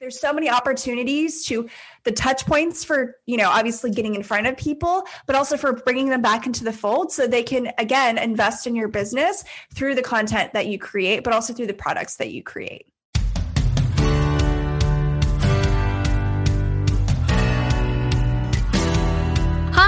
there's so many opportunities to the touch points for you know obviously getting in front of people but also for bringing them back into the fold so they can again invest in your business through the content that you create but also through the products that you create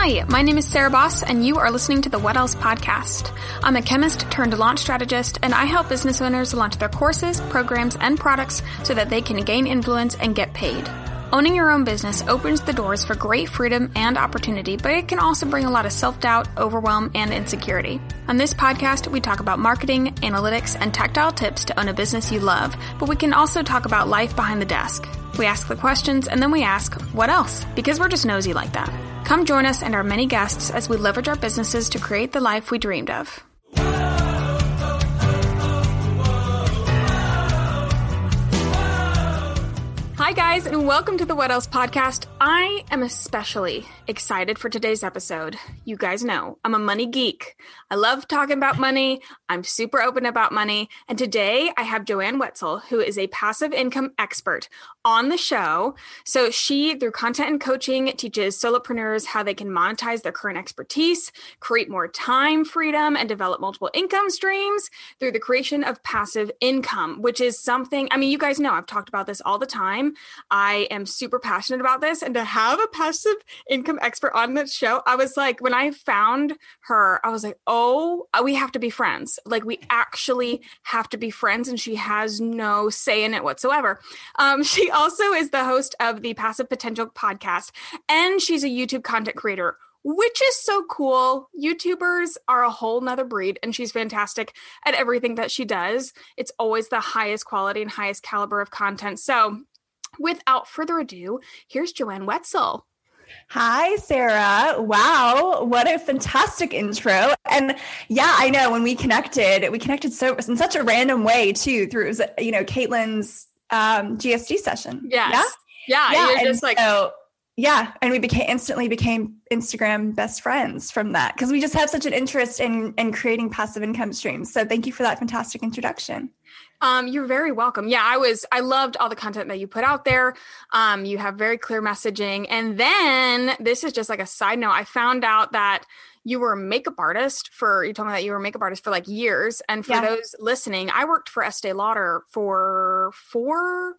Hi, my name is Sarah Boss, and you are listening to the What Else podcast. I'm a chemist turned launch strategist, and I help business owners launch their courses, programs, and products so that they can gain influence and get paid. Owning your own business opens the doors for great freedom and opportunity, but it can also bring a lot of self doubt, overwhelm, and insecurity. On this podcast, we talk about marketing, analytics, and tactile tips to own a business you love, but we can also talk about life behind the desk. We ask the questions and then we ask, what else? Because we're just nosy like that. Come join us and our many guests as we leverage our businesses to create the life we dreamed of. Hi, guys, and welcome to the What Else podcast. I am especially excited for today's episode. You guys know I'm a money geek. I love talking about money. I'm super open about money. And today I have Joanne Wetzel, who is a passive income expert on the show. So she, through content and coaching, teaches solopreneurs how they can monetize their current expertise, create more time freedom, and develop multiple income streams through the creation of passive income, which is something, I mean, you guys know I've talked about this all the time. I am super passionate about this. And to have a passive income expert on the show, I was like, when I found her, I was like, oh, we have to be friends. Like, we actually have to be friends. And she has no say in it whatsoever. Um, she also is the host of the Passive Potential podcast, and she's a YouTube content creator which is so cool. YouTubers are a whole nother breed, and she's fantastic at everything that she does. It's always the highest quality and highest caliber of content. So, without further ado, here's Joanne Wetzel. Hi, Sarah. Wow, what a fantastic intro. And yeah, I know when we connected, we connected so in such a random way too through you know Caitlin's um, GSD session. Yes. Yeah. Yeah. yeah. You're just like so, yeah, and we became instantly became Instagram best friends from that because we just have such an interest in in creating passive income streams. So thank you for that fantastic introduction. Um, you're very welcome. Yeah, I was. I loved all the content that you put out there. Um, you have very clear messaging, and then this is just like a side note. I found out that you were a makeup artist for. You told me that you were a makeup artist for like years. And for yeah. those listening, I worked for Estee Lauder for four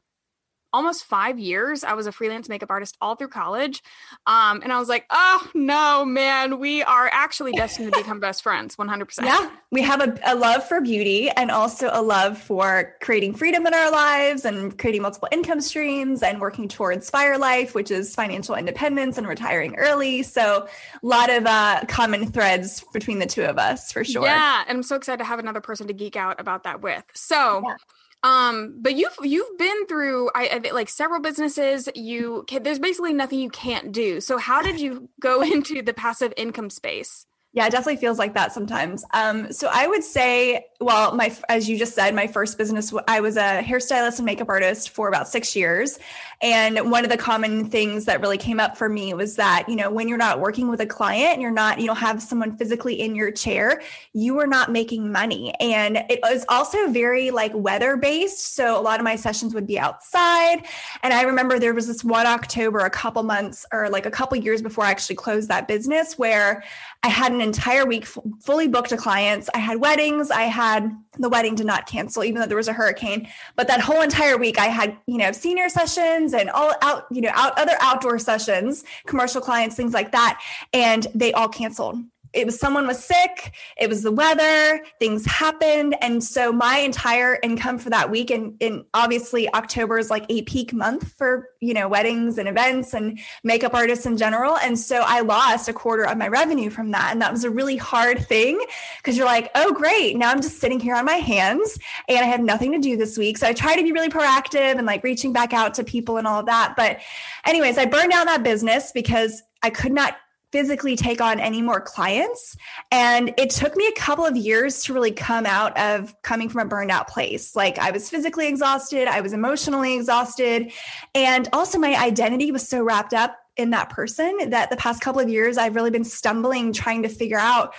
almost five years. I was a freelance makeup artist all through college. Um, and I was like, oh, no, man, we are actually destined to become best friends 100%. Yeah. We have a, a, love for beauty and also a love for creating freedom in our lives and creating multiple income streams and working towards Fire Life, which is financial independence and retiring early. So, a lot of uh, common threads between the two of us for sure. Yeah. And I'm so excited to have another person to geek out about that with. So, yeah. Um, but you've you've been through I, I like several businesses. You can, there's basically nothing you can't do. So how did you go into the passive income space? Yeah, it definitely feels like that sometimes. Um, so I would say, well, my as you just said, my first business, I was a hairstylist and makeup artist for about six years, and one of the common things that really came up for me was that you know when you're not working with a client, you're not you don't have someone physically in your chair, you are not making money, and it was also very like weather based. So a lot of my sessions would be outside, and I remember there was this one October, a couple months or like a couple years before I actually closed that business, where I had an entire week f- fully booked to clients. I had weddings. I had the wedding did not cancel, even though there was a hurricane. But that whole entire week, I had you know senior sessions and all out you know out other outdoor sessions, commercial clients, things like that, and they all canceled it was someone was sick it was the weather things happened and so my entire income for that week and, and obviously october is like a peak month for you know weddings and events and makeup artists in general and so i lost a quarter of my revenue from that and that was a really hard thing because you're like oh great now i'm just sitting here on my hands and i have nothing to do this week. So i try to be really proactive and like reaching back out to people and all of that but anyways i burned down that business because I could not physically take on any more clients. And it took me a couple of years to really come out of coming from a burned out place. Like I was physically exhausted, I was emotionally exhausted. And also, my identity was so wrapped up in that person that the past couple of years, I've really been stumbling trying to figure out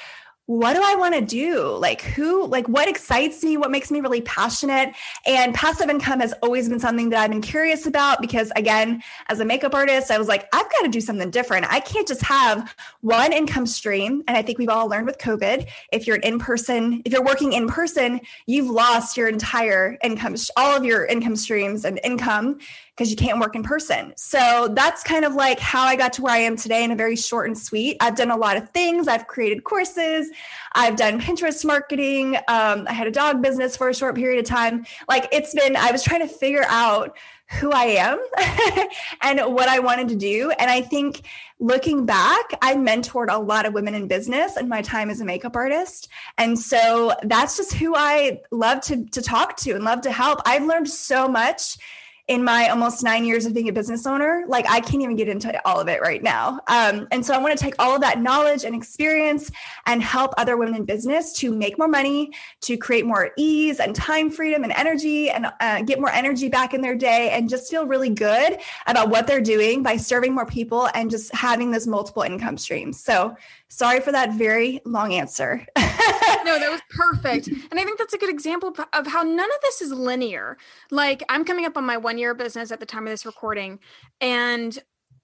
what do I want to do? Like, who, like, what excites me? What makes me really passionate? And passive income has always been something that I've been curious about because, again, as a makeup artist, I was like, I've got to do something different. I can't just have one income stream. And I think we've all learned with COVID if you're an in person, if you're working in person, you've lost your entire income, all of your income streams and income because you can't work in person. So that's kind of like how I got to where I am today in a very short and sweet. I've done a lot of things. I've created courses. I've done Pinterest marketing. Um, I had a dog business for a short period of time. Like it's been, I was trying to figure out who I am and what I wanted to do. And I think looking back, I mentored a lot of women in business in my time as a makeup artist. And so that's just who I love to, to talk to and love to help. I've learned so much in my almost nine years of being a business owner, like I can't even get into all of it right now. Um, and so I want to take all of that knowledge and experience and help other women in business to make more money, to create more ease and time freedom and energy and uh, get more energy back in their day and just feel really good about what they're doing by serving more people and just having those multiple income streams. So sorry for that very long answer. no, that was perfect. And I think that's a good example of how none of this is linear. Like I'm coming up on my one year business at the time of this recording, and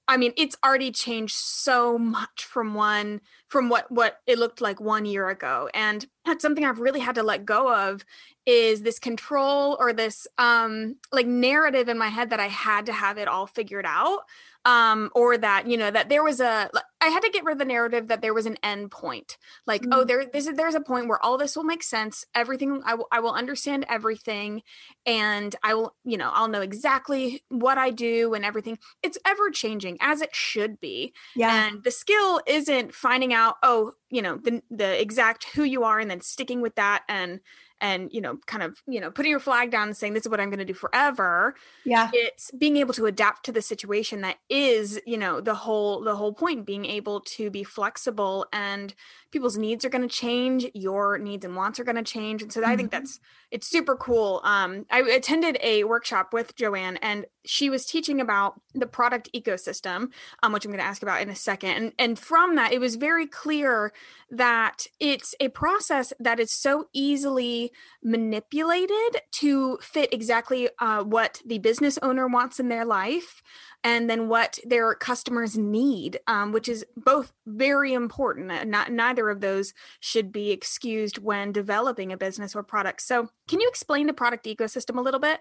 I mean, it's already changed so much from one from what what it looked like one year ago. And that's something I've really had to let go of is this control or this um like narrative in my head that I had to have it all figured out um or that you know that there was a i had to get rid of the narrative that there was an end point. Like mm-hmm. oh there this is there's a point where all this will make sense. Everything I will I will understand everything and i will you know i'll know exactly what i do and everything. It's ever changing as it should be yeah. and the skill isn't finding out oh you know the the exact who you are and then sticking with that and and you know kind of you know putting your flag down and saying this is what i'm going to do forever yeah it's being able to adapt to the situation that is you know the whole the whole point being able to be flexible and people's needs are going to change your needs and wants are going to change and so mm-hmm. i think mm-hmm. that's it's super cool um, i attended a workshop with joanne and she was teaching about the product ecosystem um, which i'm going to ask about in a second and, and from that it was very clear that it's a process that is so easily manipulated to fit exactly uh, what the business owner wants in their life and then what their customers need, um, which is both very important. Uh, not neither of those should be excused when developing a business or product. So, can you explain the product ecosystem a little bit?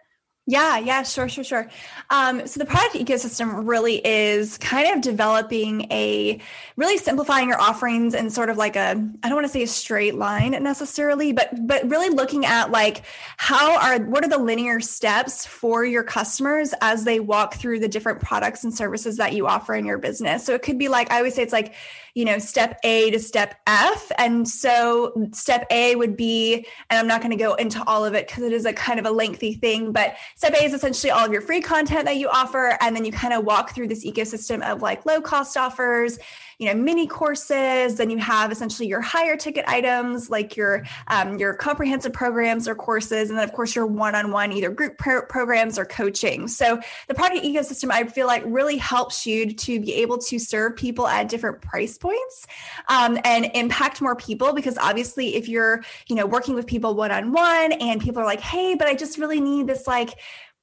Yeah, yeah, sure, sure, sure. Um, so the product ecosystem really is kind of developing a really simplifying your offerings and sort of like a I don't want to say a straight line necessarily, but but really looking at like how are what are the linear steps for your customers as they walk through the different products and services that you offer in your business. So it could be like I always say it's like you know, step A to step F. And so step A would be, and I'm not going to go into all of it because it is a kind of a lengthy thing, but step A is essentially all of your free content that you offer. And then you kind of walk through this ecosystem of like low cost offers you know mini courses then you have essentially your higher ticket items like your um, your comprehensive programs or courses and then of course your one-on-one either group pro- programs or coaching. So the product ecosystem i feel like really helps you to be able to serve people at different price points um, and impact more people because obviously if you're you know working with people one-on-one and people are like hey but i just really need this like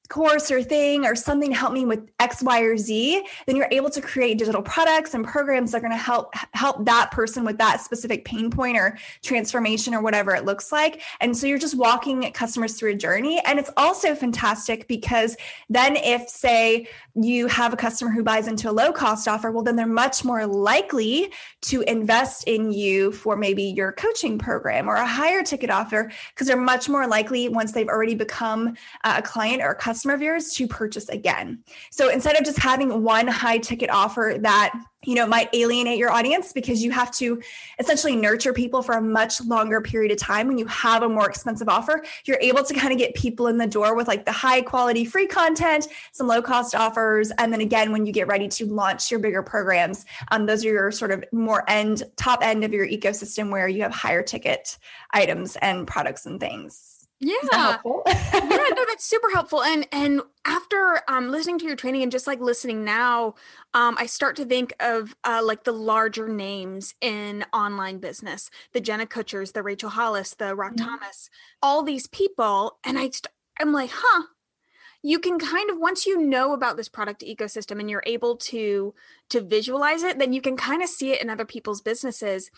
course or thing or something to help me with X, Y, or Z, then you're able to create digital products and programs that are going to help help that person with that specific pain point or transformation or whatever it looks like. And so you're just walking customers through a journey. And it's also fantastic because then if say you have a customer who buys into a low cost offer, well, then they're much more likely to invest in you for maybe your coaching program or a higher ticket offer because they're much more likely once they've already become uh, a client or a customer customer of yours to purchase again. So instead of just having one high ticket offer that you know might alienate your audience because you have to essentially nurture people for a much longer period of time when you have a more expensive offer you're able to kind of get people in the door with like the high quality free content some low cost offers and then again when you get ready to launch your bigger programs um, those are your sort of more end top end of your ecosystem where you have higher ticket items and products and things Yeah. yeah, no, that's super helpful. And and after um listening to your training and just like listening now, um, I start to think of uh like the larger names in online business, the Jenna Kutchers, the Rachel Hollis, the Rock mm-hmm. Thomas, all these people. And I st- I'm like, huh, you can kind of once you know about this product ecosystem and you're able to to visualize it then you can kind of see it in other people's businesses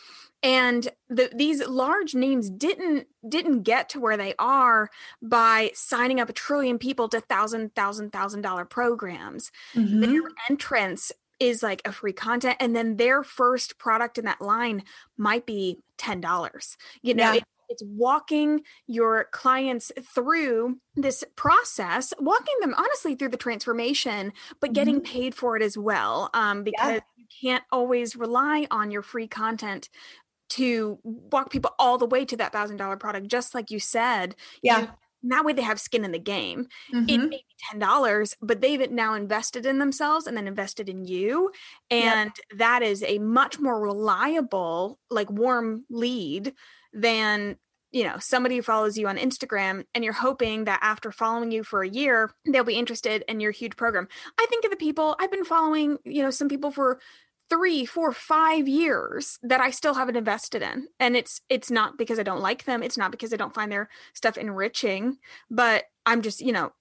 and the, these large names didn't didn't get to where they are by signing up a trillion people to thousand thousand thousand dollar programs mm-hmm. their entrance is like a free content and then their first product in that line might be $10 you know yeah. it, it's walking your clients through this process walking them honestly through the transformation but getting mm-hmm. paid for it as well um, because yeah. you can't always rely on your free content to walk people all the way to that thousand dollar product just like you said yeah you, that way they have skin in the game mm-hmm. it may be ten dollars but they've now invested in themselves and then invested in you and yep. that is a much more reliable like warm lead than you know somebody who follows you on instagram and you're hoping that after following you for a year they'll be interested in your huge program. I think of the people i've been following you know some people for three four five years that i still haven't invested in. And it's it's not because i don't like them it's not because i don't find their stuff enriching but i'm just you know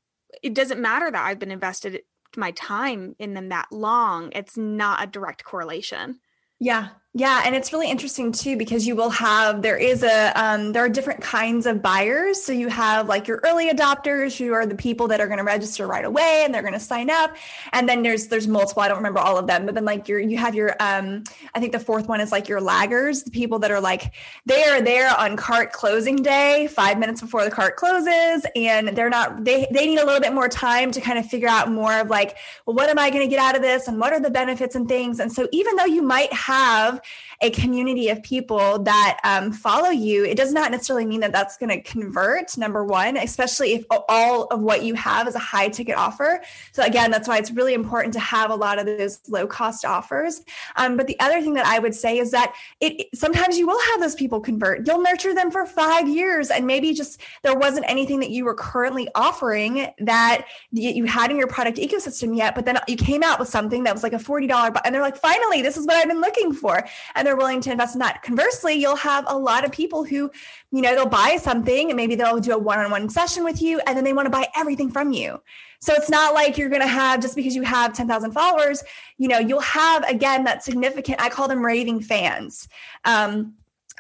it doesn't matter that i've been invested my time in them that long. It's not a direct correlation. Yeah yeah, and it's really interesting too because you will have there is a um, there are different kinds of buyers. So you have like your early adopters who are the people that are going to register right away and they're going to sign up, and then there's there's multiple. I don't remember all of them, but then like your you have your um I think the fourth one is like your laggers, the people that are like they are there on cart closing day, five minutes before the cart closes, and they're not they they need a little bit more time to kind of figure out more of like well what am I going to get out of this and what are the benefits and things, and so even though you might have a community of people that um, follow you, it does not necessarily mean that that's going to convert, number one, especially if all of what you have is a high ticket offer. So, again, that's why it's really important to have a lot of those low cost offers. Um, but the other thing that I would say is that it sometimes you will have those people convert. You'll nurture them for five years, and maybe just there wasn't anything that you were currently offering that you had in your product ecosystem yet, but then you came out with something that was like a $40, and they're like, finally, this is what I've been looking for. And they're willing to invest in that. Conversely, you'll have a lot of people who, you know, they'll buy something and maybe they'll do a one on one session with you and then they want to buy everything from you. So it's not like you're going to have just because you have 10,000 followers, you know, you'll have again that significant, I call them raving fans. Um,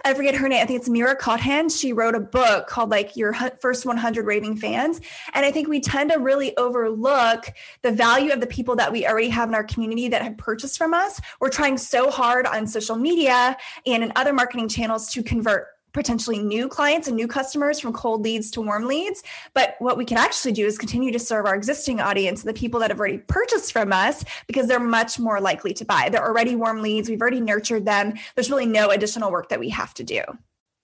I forget her name. I think it's Mira Kothan. She wrote a book called like Your First 100 Raving Fans. And I think we tend to really overlook the value of the people that we already have in our community that have purchased from us. We're trying so hard on social media and in other marketing channels to convert potentially new clients and new customers from cold leads to warm leads. But what we can actually do is continue to serve our existing audience, the people that have already purchased from us, because they're much more likely to buy. They're already warm leads. We've already nurtured them. There's really no additional work that we have to do.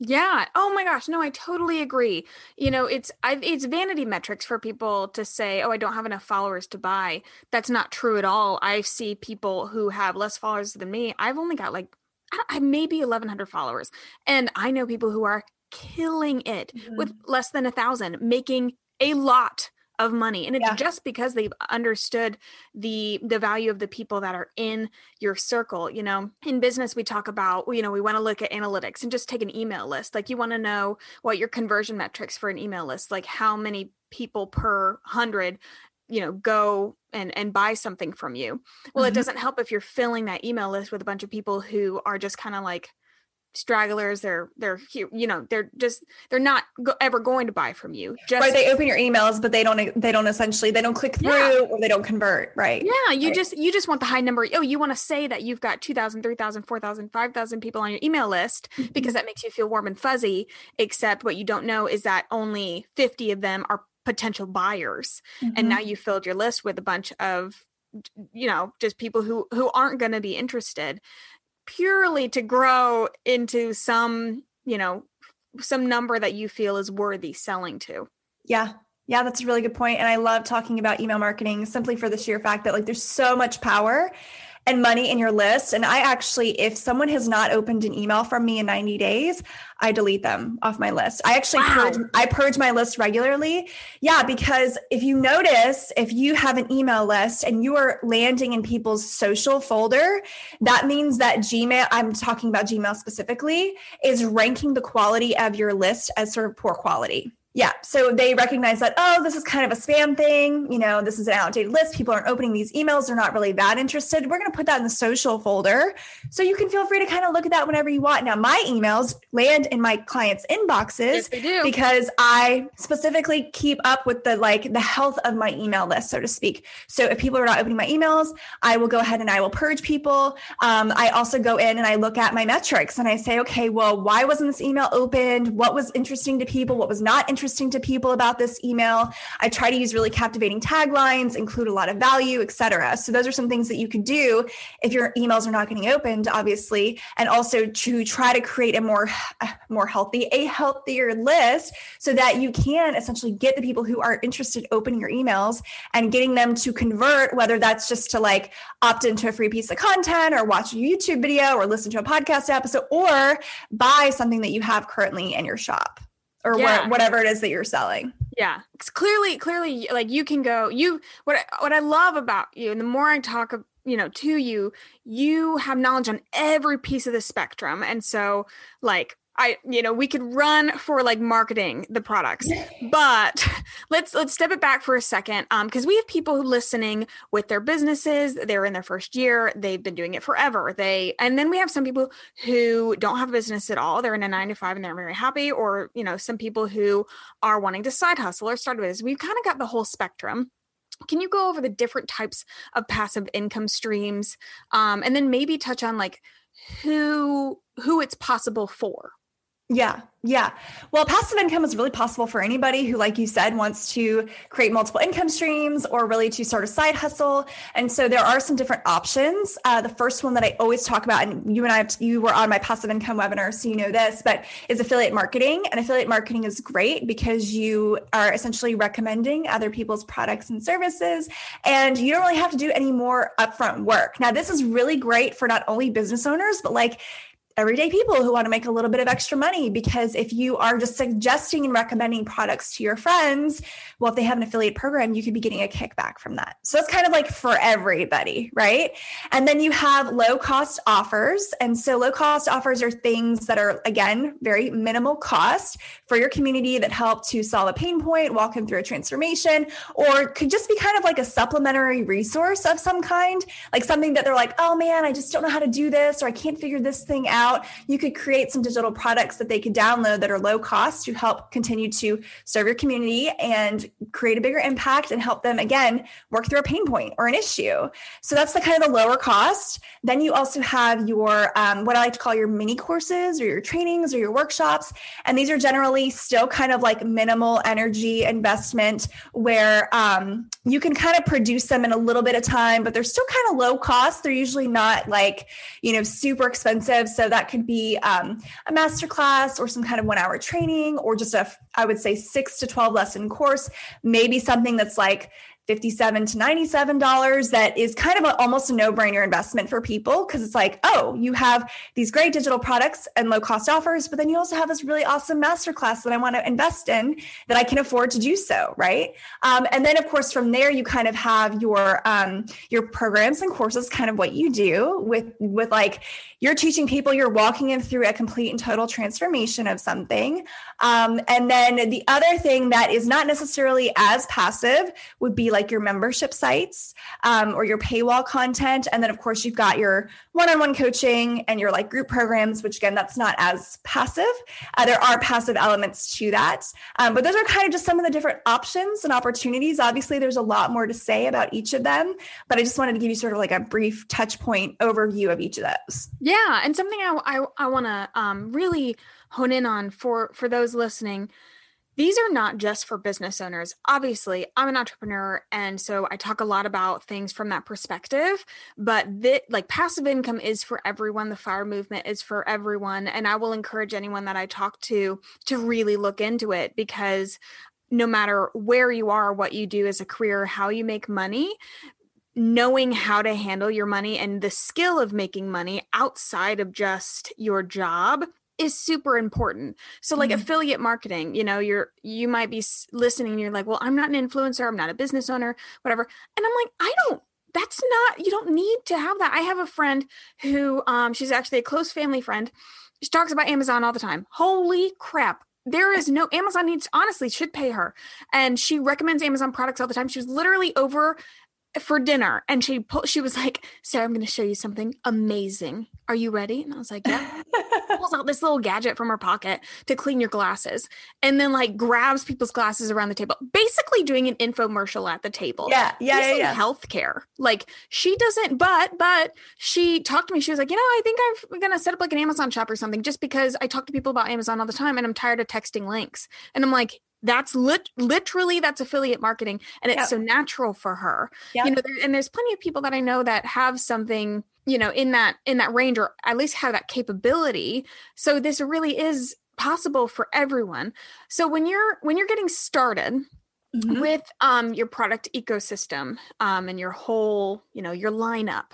Yeah. Oh my gosh. No, I totally agree. You know, it's I've, it's vanity metrics for people to say, "Oh, I don't have enough followers to buy." That's not true at all. I see people who have less followers than me. I've only got like I maybe 1100 followers. And I know people who are killing it mm-hmm. with less than a thousand, making a lot of money and it's yeah. just because they've understood the the value of the people that are in your circle you know in business we talk about you know we want to look at analytics and just take an email list like you want to know what your conversion metrics for an email list like how many people per hundred you know go and and buy something from you well mm-hmm. it doesn't help if you're filling that email list with a bunch of people who are just kind of like stragglers they're they're you know they're just they're not go- ever going to buy from you just right they open your emails but they don't they don't essentially they don't click through yeah. or they don't convert right yeah you right. just you just want the high number oh you want to say that you've got 2000 3000 4000 5000 people on your email list mm-hmm. because that makes you feel warm and fuzzy except what you don't know is that only 50 of them are potential buyers mm-hmm. and now you filled your list with a bunch of you know just people who who aren't going to be interested purely to grow into some you know some number that you feel is worthy selling to yeah Yeah, that's a really good point. And I love talking about email marketing simply for the sheer fact that like there's so much power and money in your list. And I actually, if someone has not opened an email from me in 90 days, I delete them off my list. I actually wow. purge, I purge my list regularly. Yeah, because if you notice, if you have an email list and you are landing in people's social folder, that means that Gmail, I'm talking about Gmail specifically, is ranking the quality of your list as sort of poor quality. Yeah. So they recognize that, oh, this is kind of a spam thing. You know, this is an outdated list. People aren't opening these emails. They're not really that interested. We're going to put that in the social folder. So you can feel free to kind of look at that whenever you want. Now, my emails land in my clients' inboxes yes, because I specifically keep up with the like the health of my email list, so to speak. So if people are not opening my emails, I will go ahead and I will purge people. Um, I also go in and I look at my metrics and I say, okay, well, why wasn't this email opened? What was interesting to people? What was not interesting? Interesting to people about this email. I try to use really captivating taglines, include a lot of value, etc. So those are some things that you could do if your emails are not getting opened, obviously, and also to try to create a more more healthy, a healthier list so that you can essentially get the people who are interested opening your emails and getting them to convert, whether that's just to like opt into a free piece of content or watch a YouTube video or listen to a podcast episode or buy something that you have currently in your shop or yeah. what, whatever it is that you're selling. Yeah, it's clearly, clearly, like you can go. You what what I love about you, and the more I talk, you know, to you, you have knowledge on every piece of the spectrum, and so like I you know we could run for like marketing the products. But let's let's step it back for a second um because we have people listening with their businesses they're in their first year they've been doing it forever. They and then we have some people who don't have a business at all they're in a 9 to 5 and they're very happy or you know some people who are wanting to side hustle or start a business. We've kind of got the whole spectrum. Can you go over the different types of passive income streams um, and then maybe touch on like who who it's possible for yeah, yeah. Well, passive income is really possible for anybody who, like you said, wants to create multiple income streams or really to start a side hustle. And so there are some different options. Uh, the first one that I always talk about, and you and I, you were on my passive income webinar, so you know this, but is affiliate marketing. And affiliate marketing is great because you are essentially recommending other people's products and services, and you don't really have to do any more upfront work. Now, this is really great for not only business owners, but like everyday people who want to make a little bit of extra money because if you are just suggesting and recommending products to your friends well if they have an affiliate program you could be getting a kickback from that. So it's kind of like for everybody right? And then you have low cost offers and so low cost offers are things that are again very minimal cost for your community that help to solve a pain point walk them through a transformation or could just be kind of like a supplementary resource of some kind like something that they're like oh man i just don't know how to do this or i can't figure this thing out out, you could create some digital products that they could download that are low cost to help continue to serve your community and create a bigger impact and help them again work through a pain point or an issue. So that's the kind of the lower cost. Then you also have your um, what I like to call your mini courses or your trainings or your workshops, and these are generally still kind of like minimal energy investment where um, you can kind of produce them in a little bit of time, but they're still kind of low cost. They're usually not like you know super expensive. So that could be um, a master class or some kind of one hour training or just a, I would say, six to 12 lesson course, maybe something that's like 57 to 97 dollars that is kind of a, almost a no-brainer investment for people because it's like oh you have these great digital products and low cost offers but then you also have this really awesome masterclass that i want to invest in that i can afford to do so right? Um, and then of course from there you kind of have your um, your programs and courses kind of what you do with with like you're teaching people you're walking them through a complete and total transformation of something. Um, and then the other thing that is not necessarily as passive would be like your membership sites um, or your paywall content. And then, of course, you've got your one on one coaching and your like group programs, which again, that's not as passive. Uh, there are passive elements to that. Um, but those are kind of just some of the different options and opportunities. Obviously, there's a lot more to say about each of them, but I just wanted to give you sort of like a brief touch point overview of each of those. Yeah. And something I, I, I want to um, really hone in on for for those listening these are not just for business owners. Obviously, I'm an entrepreneur and so I talk a lot about things from that perspective, but that like passive income is for everyone. The fire movement is for everyone and I will encourage anyone that I talk to to really look into it because no matter where you are, what you do as a career, how you make money, knowing how to handle your money and the skill of making money outside of just your job is super important. So like mm-hmm. affiliate marketing, you know, you're you might be listening and you're like, "Well, I'm not an influencer, I'm not a business owner, whatever." And I'm like, "I don't that's not you don't need to have that." I have a friend who um she's actually a close family friend. She talks about Amazon all the time. Holy crap. There is no Amazon needs honestly should pay her. And she recommends Amazon products all the time. She was literally over for dinner and she pulled she was like sarah i'm going to show you something amazing. Are you ready? And i was like yeah. Pulls out this little gadget from her pocket to clean your glasses and then like grabs people's glasses around the table basically doing an infomercial at the table. Yeah yeah yeah, yeah. healthcare. Like she doesn't but but she talked to me she was like you know i think i'm going to set up like an amazon shop or something just because i talk to people about amazon all the time and i'm tired of texting links. And i'm like that's lit- literally that's affiliate marketing and it's yep. so natural for her yep. you know there, and there's plenty of people that i know that have something you know in that in that range or at least have that capability so this really is possible for everyone so when you're when you're getting started mm-hmm. with um your product ecosystem um and your whole you know your lineup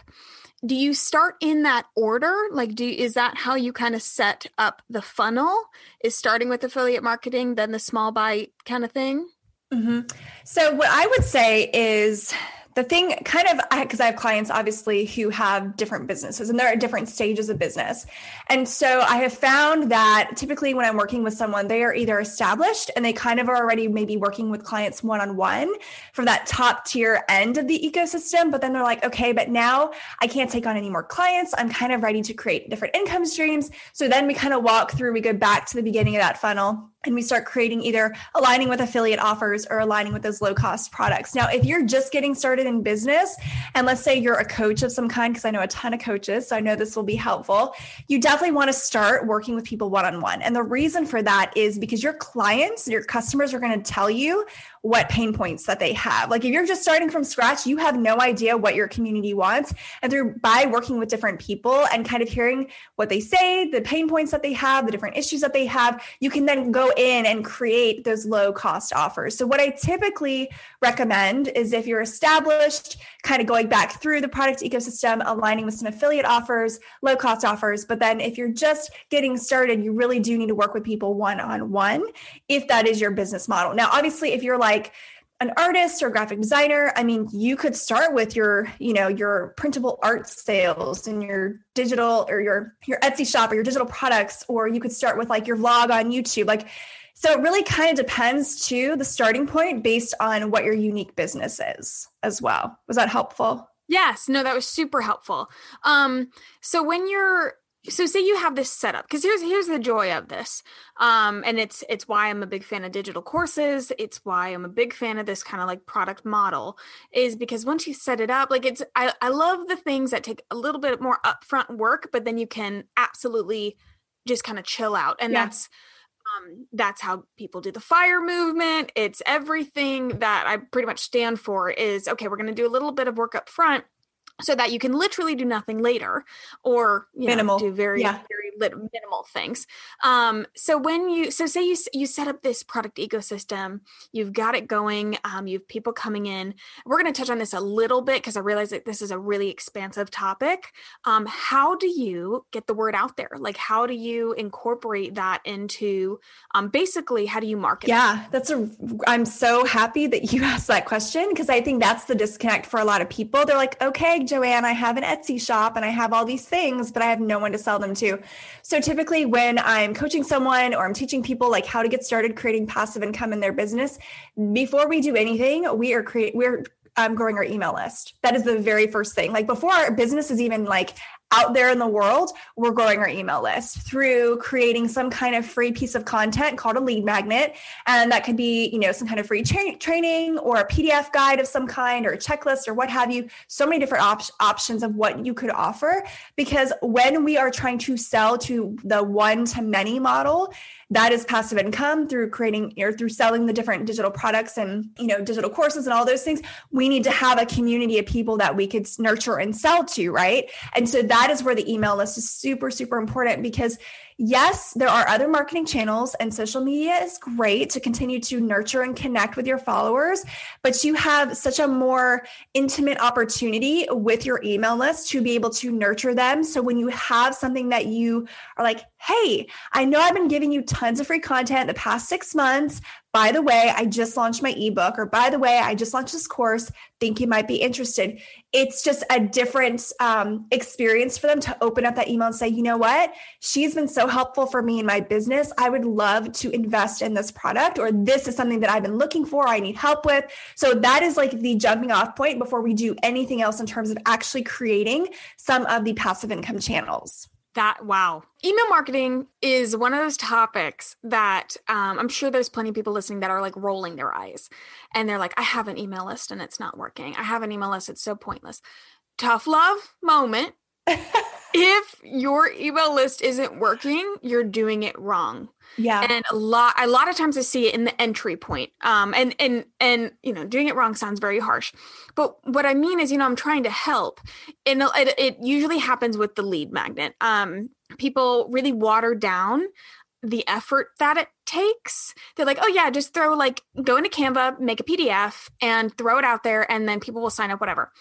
do you start in that order like do is that how you kind of set up the funnel is starting with affiliate marketing then the small bite kind of thing mm-hmm. so what i would say is the thing kind of because I, have clients obviously who have different businesses and they're at different stages of business. And so i have found that typically when i'm working with someone they are either established and they kind of are already maybe working with clients one-on-one from that top tier end of the ecosystem but then they're like okay but now i can't take on any more clients. I'm kind of ready to create different income streams. So then we kind of walk through we go back to the beginning of that funnel and we start creating either aligning with affiliate offers or aligning with those low cost products. Now, if you're just getting started in business, and let's say you're a coach of some kind, because I know a ton of coaches, so I know this will be helpful, you definitely want to start working with people one on one. And the reason for that is because your clients, your customers are going to tell you what pain points that they have. Like if you're just starting from scratch, you have no idea what your community wants. And through by working with different people and kind of hearing what they say, the pain points that they have, the different issues that they have, you can then go in and create those low cost offers. So what I typically recommend is if you're established, kind of going back through the product ecosystem, aligning with some affiliate offers, low cost offers. But then if you're just getting started, you really do need to work with people one on one if that is your business model. Now, obviously, if you're like an artist or graphic designer i mean you could start with your you know your printable art sales and your digital or your your etsy shop or your digital products or you could start with like your vlog on youtube like so it really kind of depends to the starting point based on what your unique business is as well. Was that helpful? Yes. No that was super helpful. Um so when you're so say you have this setup because here's here's the joy of this. Um and it's it's why i'm a big fan of digital courses. It's why i'm a big fan of this kind of like product model is because once you set it up like it's i, I love the things that take a little bit more upfront work but then you can absolutely just kind of chill out. And yeah. that's um, that's how people do the fire movement it's everything that i pretty much stand for is okay we're going to do a little bit of work up front so that you can literally do nothing later or minimal know, do very yeah. very minimal things. Um, so when you so say you you set up this product ecosystem you've got it going um, you have people coming in. We're going to touch on this a little bit because i realize that this is a really expansive topic. Um, how do you get the word out there? Like how do you incorporate that into um, basically how do you market yeah that's a i'm so happy that you asked that question because i think that's the disconnect for a lot of people. They're like okay Joanne, I have an Etsy shop and I have all these things, but I have no one to sell them to. So typically when I'm coaching someone or I'm teaching people like how to get started creating passive income in their business, before we do anything, we are create we're um, growing our email list. That is the very first thing. Like before our business is even like out there in the world, we're growing our email list through creating some kind of free piece of content called a lead magnet. And that could be, you know, some kind of free tra- training or a PDF guide of some kind or a checklist or what have you. So many different op- options of what you could offer. Because when we are trying to sell to the one to many model, that is passive income through creating or through selling the different digital products and you know digital courses and all those things. We need to have a community of people that we could nurture and sell to right? And so that is where the email list is super, super important because yes, there are other marketing channels and social media is great to continue to nurture and connect with your followers, but you have such a more intimate opportunity with your email list to be able to nurture them. So when you have something that you are like, hey, I know I've been giving you tons of free content the past six months. By the way, I just launched my ebook, or by the way, I just launched this course. Think you might be interested. It's just a different um, experience for them to open up that email and say, you know what? She's been so helpful for me in my business. I would love to invest in this product, or this is something that I've been looking for, I need help with. So that is like the jumping off point before we do anything else in terms of actually creating some of the passive income channels. That wow. Email marketing is one of those topics that um, I'm sure there's plenty of people listening that are like rolling their eyes and they're like, I have an email list and it's not working. I have an email list, it's so pointless. Tough love moment. if your email list isn't working, you're doing it wrong. Yeah. And a lot a lot of times I see it in the entry point. Um and and and you know, doing it wrong sounds very harsh. But what I mean is, you know, I'm trying to help. And it, it usually happens with the lead magnet. Um people really water down the effort that it takes. They're like, oh yeah, just throw like go into Canva, make a PDF and throw it out there and then people will sign up whatever.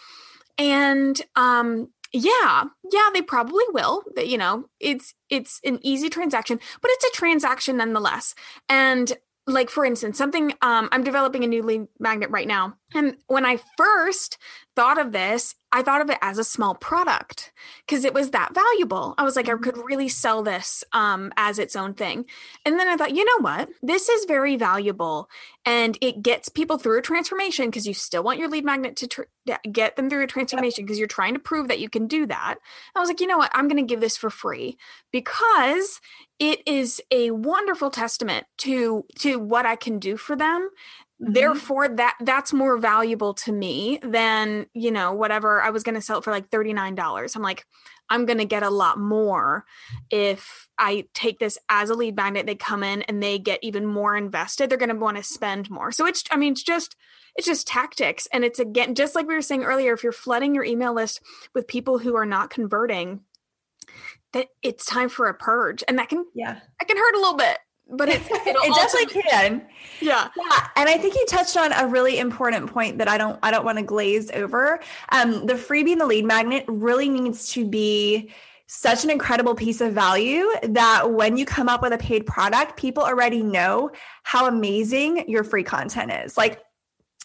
And um yeah yeah they probably will you know it's it's an easy transaction but it's a transaction nonetheless. And like for instance something um, i'm developing a new lead magnet right now and when i first thought of this I thought of it as a small product because it was that valuable. I was like, I could mm-hmm. really sell this um, as its own thing. And then I thought, you know what? This is very valuable and it gets people through a transformation because you still want your lead magnet to tr- get them through a transformation because you're trying to prove that you can do that. I was like, you know what? I'm going to give this for free because it is a wonderful testament to to what I can do for them. Mm-hmm. therefore that that's more valuable to me than you know whatever i was going to sell it for like $39 i'm like i'm going to get a lot more if i take this as a lead magnet. They come in and they get even more invested. They're going to want to spend more. So it's i mean it's just it's just tactics. And it's again just like we were saying earlier if you're flooding your email list with people who are not converting that it's time for a purge. And that can yeah. that can hurt a little bit but it, it definitely can. Yeah. Yeah. And I think you touched on a really important point that I don't I don't want to glaze over. Um, the freebie and the lead magnet really needs to be such an incredible piece of value that when you come up with a paid product, people already know how amazing your free content is. Like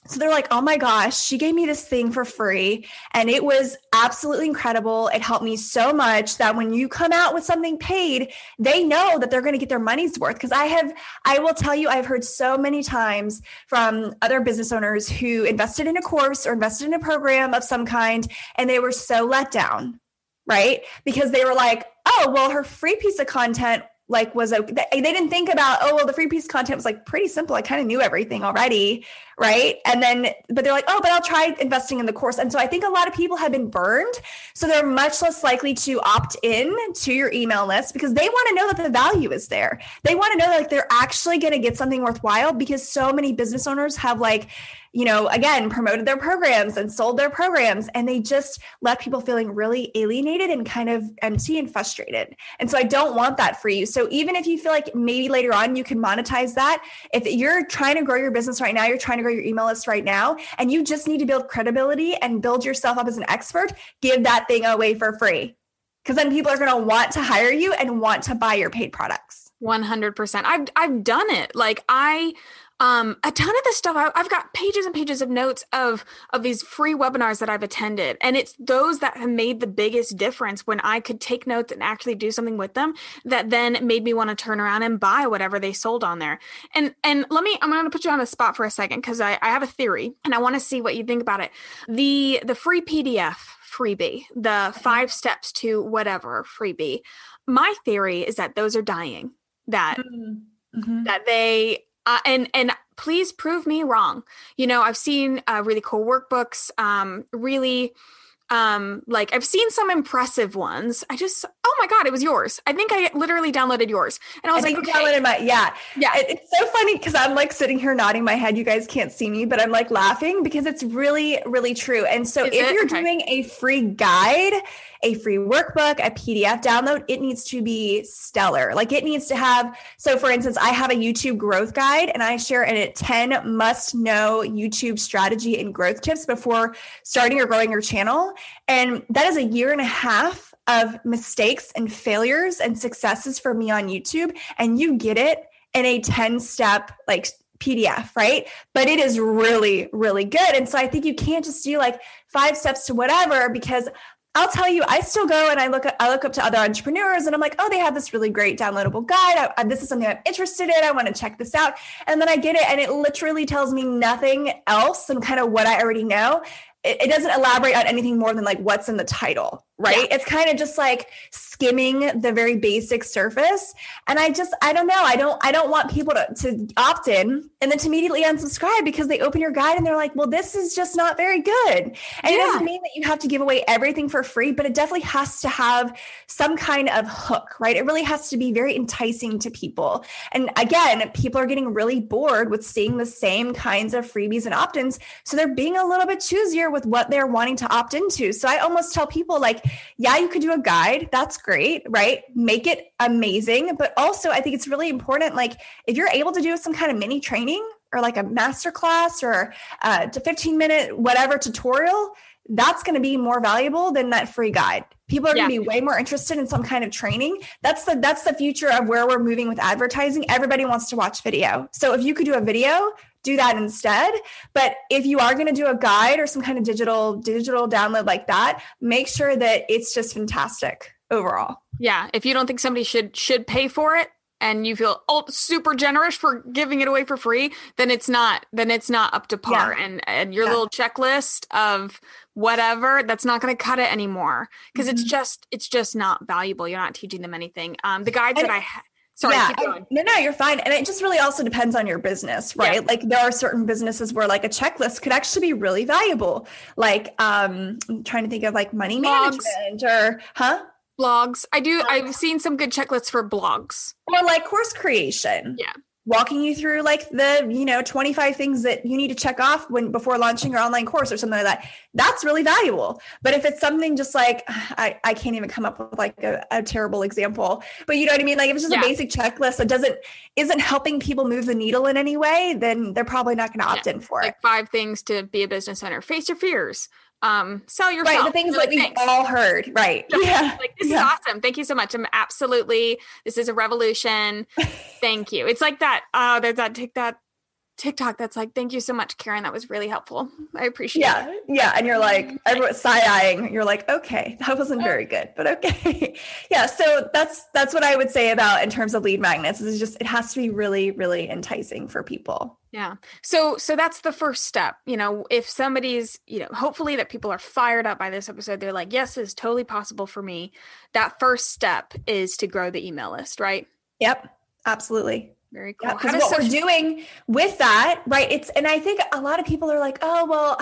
so they're like, oh my gosh, she gave me this thing for free. And it was absolutely incredible. It helped me so much that when you come out with something paid, they know that they're going to get their money's worth. Because I have, I will tell you, I've heard so many times from other business owners who invested in a course or invested in a program of some kind, and they were so let down, right? Because they were like, oh, well, her free piece of content like was a they didn't think about oh well the free piece content was like pretty simple. I kind of knew everything already right? And then but they're like oh but i'll try investing in the course. And so i think a lot of people have been burned so they're much less likely to opt in to your email list because they want to know that the value is there. They want to know that like they're actually going to get something worthwhile because so many business owners have like you know, again, promoted their programs and sold their programs. And they just left people feeling really alienated and kind of empty and frustrated. And so I don't want that for you. So even if you feel like maybe later on you can monetize that, if you're trying to grow your business right now, you're trying to grow your email list right now, and you just need to build credibility and build yourself up as an expert, give that thing away for free. Because then people are going to want to hire you and want to buy your paid products. 100%. I've I've done it. Like I um, a ton of this stuff I, have got pages and pages of notes of of these free webinars that i've attended and it's those that have made the biggest difference when i could take notes and actually do something with them that then made me want to turn around and buy whatever they sold on there and and let me i'm going to put you on the spot for a second because I, I have a theory and i want to see what you think about it the the free pdf freebie the five steps to whatever freebie my theory is that those are dying that mm-hmm. mm-hmm. that they uh, and and please prove me wrong. You know, I've seen uh, really cool workbooks, um, really um like i've seen some impressive ones. I just oh my god it was yours. I think i literally downloaded yours. And i was I like okay. downloaded my yeah. Yeah. It- it's so funny because i'm like sitting here nodding my head you guys can't see me but i'm like laughing because it's really really true. And so Is if it? you're Okay. doing a free guide a free workbook a pdf download it needs to be stellar. Like it needs to have so for instance i have a youtube growth guide and i share in it 10 must know youtube strategy and growth tips before starting or growing your channel and that is a year and a half of mistakes and failures and successes for me on YouTube. And you get it in a 10 step like PDF, right? But it is really, really good. And so I think you can't just do like five steps to whatever because I'll tell you, I still go and I look at, I look up to other entrepreneurs and I'm like, oh, they have this really great downloadable guide. I, this is something I'm interested in. I want to check this out. And then I get it and it literally tells me nothing else than kind of what I already know. It, it doesn't elaborate on anything more than like what's in the title, right? It's kind of just like skimming the very basic surface. And I just, I don't know. I don't, I don't want people to, to opt in and then to immediately unsubscribe because they open your guide and they're like, well, this is just not very good. And it doesn't mean that you have to give away everything for free, but it definitely has to have some kind of hook, right? It really has to be very enticing to people. And again, people are getting really bored with seeing the same kinds of freebies and opt ins. So they're being a little bit choosier with what they're wanting to opt into. So I almost tell people, like, yeah, you could do a guide. That's great, right? Make it amazing. But also, I think it's really important, like, if you're able to do some kind of mini training, or like a master class or uh, a 15 minute whatever tutorial that's going to be more valuable than that free guide people are going to be way more interested in some kind of training that's the that's the future of where we're moving with advertising everybody wants to watch video so if you could do a video do that instead but if you are going to do a guide or some kind of digital digital download like that make sure that it's just fantastic overall Yeah, if you don't think somebody should should pay for it and you feel oh super generous for giving it away for free, then it's not then it's not up to par and and your Yeah. little checklist of whatever that's not going to cut it anymore because it's Mhm. just it's just not valuable. You're not teaching them anything. Um the guides And- that I ha- sorry, yeah, no, no, you're fine. And it just really also depends on your business, Yeah. right? Like there are certain businesses where like a checklist could actually be really valuable. Like um I'm trying to think of like money Blogs. management or huh? Blogs. I do I've seen some good checklists for blogs. Or like course creation. Yeah. Walking you through like the, you know, 25 things that you need to check off when before launching your online course or something like that. That's really valuable. But if it's something just like I, I can't even come up with like a, a terrible example. But you know what I mean? Like if it's just Yeah. a basic checklist that doesn't isn't helping people move the needle in any way, then they're probably not going to opt in for it. Like five things to be a business owner. Face your fears. Um sell yourself. Right. The things You're that like, we've "Thanks." all heard. Right. Yeah. like this Yeah. is awesome thank you so much i'm absolutely this is a revolution thank you it's like that oh there's that take that tiktok that's like thank you so much karen that was really helpful i appreciate it Yeah, yeah, and you're like everyone side eyeing. You're like, okay, that wasn't very good, but okay, yeah. So that's that's what I would say about in terms of lead magnets. Is just it has to be really, really enticing for people. Yeah so so that's the first step you know if somebody's you know hopefully that people are fired up by this episode they're like yes it's totally possible for me that first step is to grow the email list right Yep, absolutely. very cool because what we're doing with that, right? It's and I think a lot of people are like, oh well,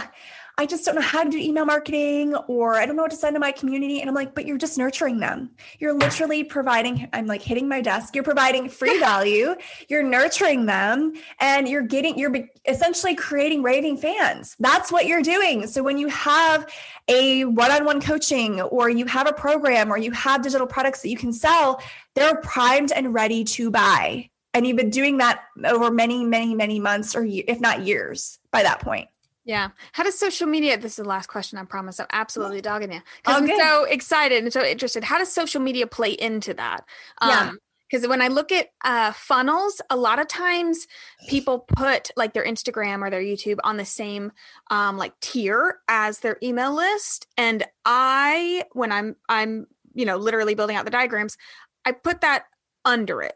I just don't know how to do email marketing, or I don't know what to send to my community. And I'm like, but you're just nurturing them. You're literally providing. I'm like hitting my desk. You're providing free value. You're nurturing them, and you're getting. You're essentially creating raving fans. That's what you're doing. So when you have a one-on-one coaching, or you have a program, or you have digital products that you can sell, they're primed and ready to buy and you've been doing that over many many many months or if not years by that point Yeah. How does social media, this is the last question, I promise. I'm absolutely dogging you. Because Oh, I'm so excited and so interested. How does social media play into that? Yeah. Because when I look at uh, funnels, a lot of times people put like their Instagram or their YouTube on the same um, like tier as their email list. And I, when I'm, I'm, you know, literally building out the diagrams, I put that under it.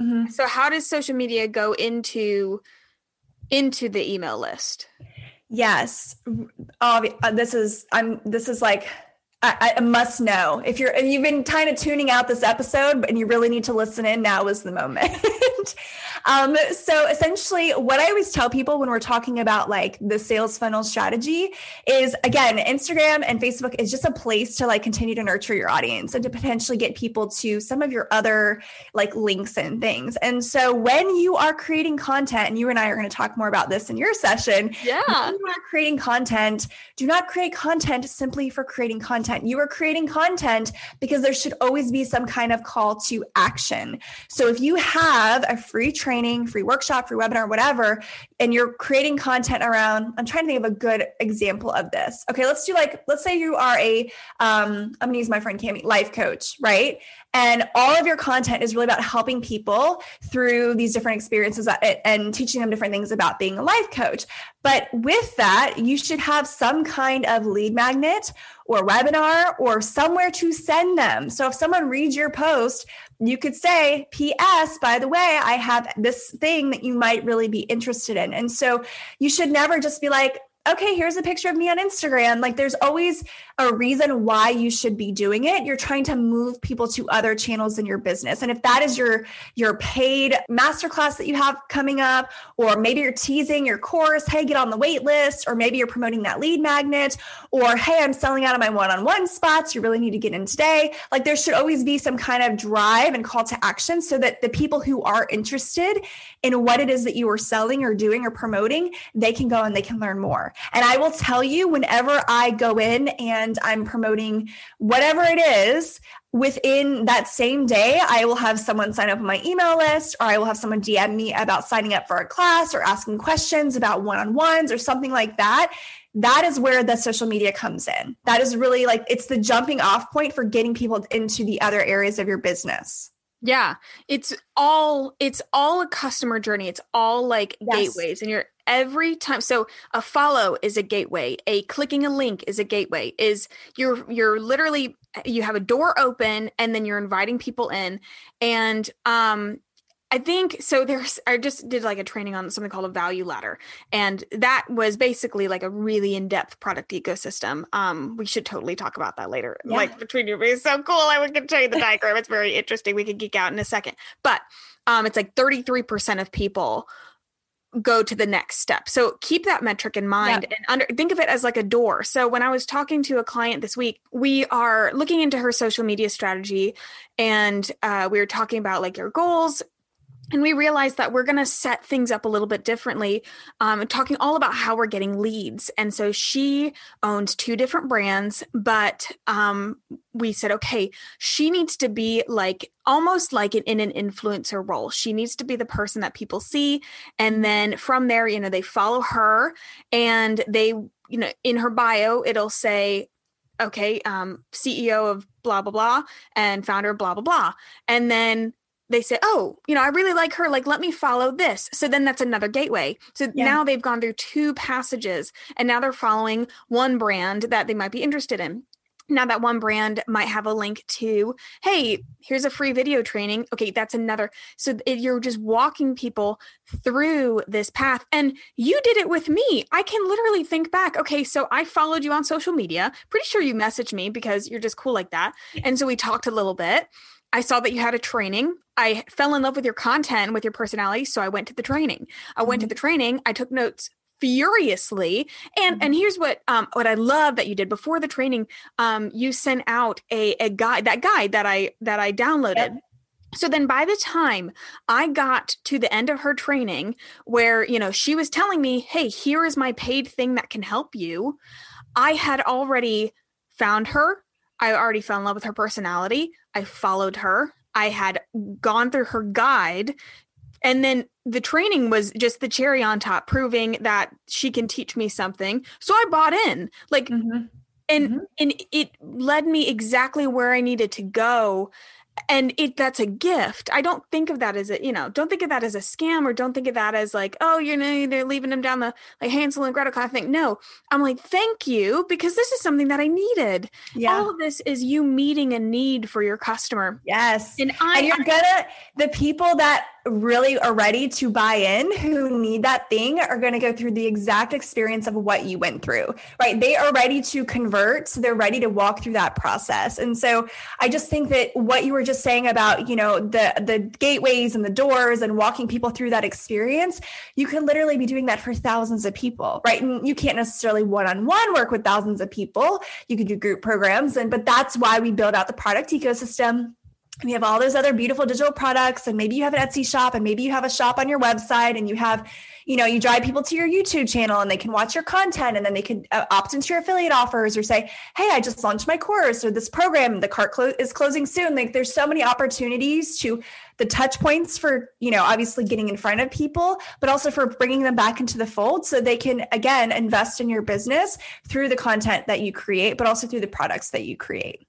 Mhm. So how does social media go into into the email list? Yes. Uh, this is i'm this is like I, I, must know. If you're if you've been kind of tuning out this episode and you really need to listen in now is the moment. Um, so essentially what i always tell people when we're talking about like the sales funnel strategy is again instagram and facebook is just a place to like continue to nurture your audience and to potentially get people to some of your other like links and things. And so when you are creating content and you and i are going to talk more about this in your session yeah. when you are creating content do not create content simply for creating content content. You are creating content because there should always be some kind of call to action. So if you have a free training, free workshop, free webinar, whatever, and you're creating content around, I'm trying to think of a good example of this. Okay, let's do like, let's say you are a, um, I'm gonna use my friend Cami, life coach, right? And all of your content is really about helping people through these different experiences and teaching them different things about being a life coach. But with that, you should have some kind of lead magnet or webinar or somewhere to send them. So if someone reads your post, you could say, P.S., by the way, I have this thing that you might really be interested in. And so you should never just be like, okay, here's a picture of me on Instagram. Like there's always a reason why you should be doing it. You're trying to move people to other channels in your business. And if that is your your paid masterclass that you have coming up, or maybe you're teasing your course, hey, get on the wait list, or maybe you're promoting that lead magnet, or hey, I'm selling out of my one-on-one spots. You really need to get in today. Like there should always be some kind of drive and call to action so that the people who are interested in what it is that you are selling or doing or promoting, they can go and they can learn more. And I will tell you, whenever I go in and I'm promoting whatever it is, within that same day, I will have someone sign up on my email list, or I will have someone DM me about signing up for a class or asking questions about one on ones or something like that. That is where the social media comes in. That is really like it's the jumping off point for getting people into the other areas of your business. Yeah, it's all it's all a customer journey. It's all like yes. gateways and you're every time so a follow is a gateway a clicking a link is a gateway is you're you're literally you have a door open and then you're inviting people in and um I think so. There's, I just did like a training on something called a value ladder, and that was basically like a really in depth product ecosystem. Um, we should totally talk about that later. Yeah. Like between you, it's so cool. I would can show you the diagram. it's very interesting. We could geek out in a second, but um, it's like 33% of people go to the next step. So keep that metric in mind yep. and under, think of it as like a door. So when I was talking to a client this week, we are looking into her social media strategy and uh, we were talking about like your goals, and we realized that we're going to set things up a little bit differently um, talking all about how we're getting leads. And so she owns two different brands but um, we said okay she needs to be like almost like in, in an influencer role. She needs to be the person that people see and then from there you know they follow her and they you know in her bio it'll say okay um, ceo of blah blah blah and founder of blah blah blah and then they say, oh, you know, I really like her. Like, let me follow this. So then that's another gateway. So yeah. now they've gone through two passages and now they're following one brand that they might be interested in. Now that one brand might have a link to, hey, here's a free video training. Okay, that's another. So you're just walking people through this path. And you did it with me. I can literally think back. Okay, so I followed you on social media. Pretty sure you messaged me because you're just cool like that. And so we talked a little bit. I saw that you had a training. I fell in love with your content, with your personality, so I went to the training. I went mm-hmm. to the training. I took notes furiously and mm-hmm. and here's what um what i love that you did before the training um you sent out a a guide that guide that i that i downloaded yep. So then by the time I got to the end of her training where, you know, she was telling me, "Hey, here is my paid thing that can help you." I had already found her. I already fell in love with her personality. I followed her. I had gone through her guide. And then the training was just the cherry on top, proving that she can teach me something. So I bought in. Like, mm-hmm. and mm-hmm. and it led me exactly where I needed to go and it that's a gift. I don't think of that as a you know don't think of that as a scam or don't think of that as like oh you know they're leaving them down the like Hansel and Gretel kind of thing. No, I'm like thank you because this is something that I needed. Yeah. All of this is you meeting a need for your customer. Yes, and, I, and you're gonna the people that really are ready to buy in who need that thing are going to go through the exact experience of what you went through right they are ready to convert so they're ready to walk through that process and so i just think that what you were just saying about you know the the gateways and the doors and walking people through that experience you can literally be doing that for thousands of people right? And you can't necessarily one-on-one work with thousands of people. You can do group programs and but that's why we build out the product ecosystem we have all those other beautiful digital products and maybe you have an etsy shop and maybe you have a shop on your website and you have you know you drive people to your youtube channel and they can watch your content and then they can uh, opt into your affiliate offers or say hey i just launched my course or this program the cart clo- is closing soon. Like there's so many opportunities to the touch points for you know obviously getting in front of people but also for bringing them back into the fold so they can again invest in your business through the content that you create but also through the products that you create.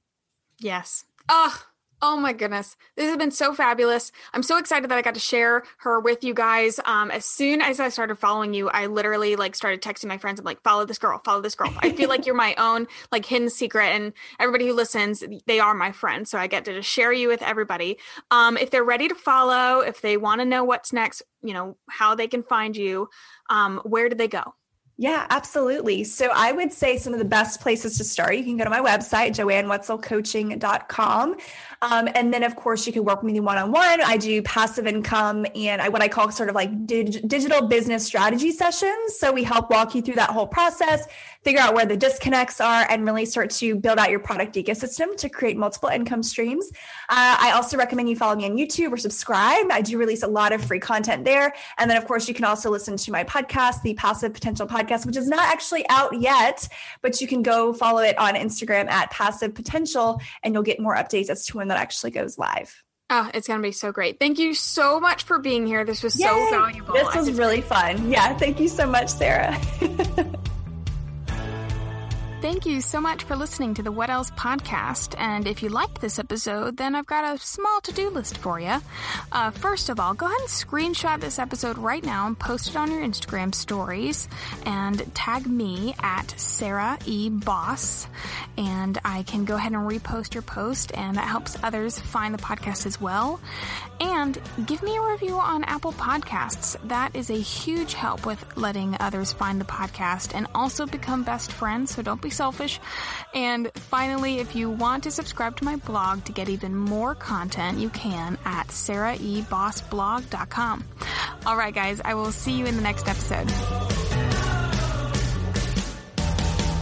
Yes. Oh Oh my goodness. This has been so fabulous. I'm so excited that I got to share her with you guys. Um, as soon as I started following you, I literally like started texting my friends. I'm like, follow this girl, follow this girl. I feel like you're my own like hidden secret and everybody who listens, they are my friends. So I get to just share you with everybody. Um, if they're ready to follow, if they want to know what's next, you know, how they can find you, um, where do they go? Yeah, absolutely. So I would say some of the best places to start. You can go to my website, joannewetzelcoaching.com. Um, and then, of course, you can work with me one on one. I do passive income and I, what I call sort of like dig- digital business strategy sessions. So we help walk you through that whole process, figure out where the disconnects are, and really start to build out your product ecosystem to create multiple income streams. Uh, I also recommend you follow me on YouTube or subscribe. I do release a lot of free content there. And then, of course, you can also listen to my podcast, the Passive Potential Podcast podcast, which is not actually out yet, but you can go follow it on Instagram at Passive Potential and you'll get more updates as to when that actually goes live. Oh, it's going to be so great. Thank you so much for being here. This was Yay! so valuable. This was really fun. Yeah. Thank you so much, Sarah. Thank you so much for listening to the What Else podcast. And if you liked this episode, then I've got a small to do list for you. Uh, first of all, go ahead and screenshot this episode right now and post it on your Instagram stories and tag me at Sarah E. Boss. And I can go ahead and repost your post, and that helps others find the podcast as well. And give me a review on Apple Podcasts. That is a huge help with letting others find the podcast and also become best friends. So don't be selfish. And finally, if you want to subscribe to my blog to get even more content, you can at sarahibossblog.com. All right, guys, I will see you in the next episode.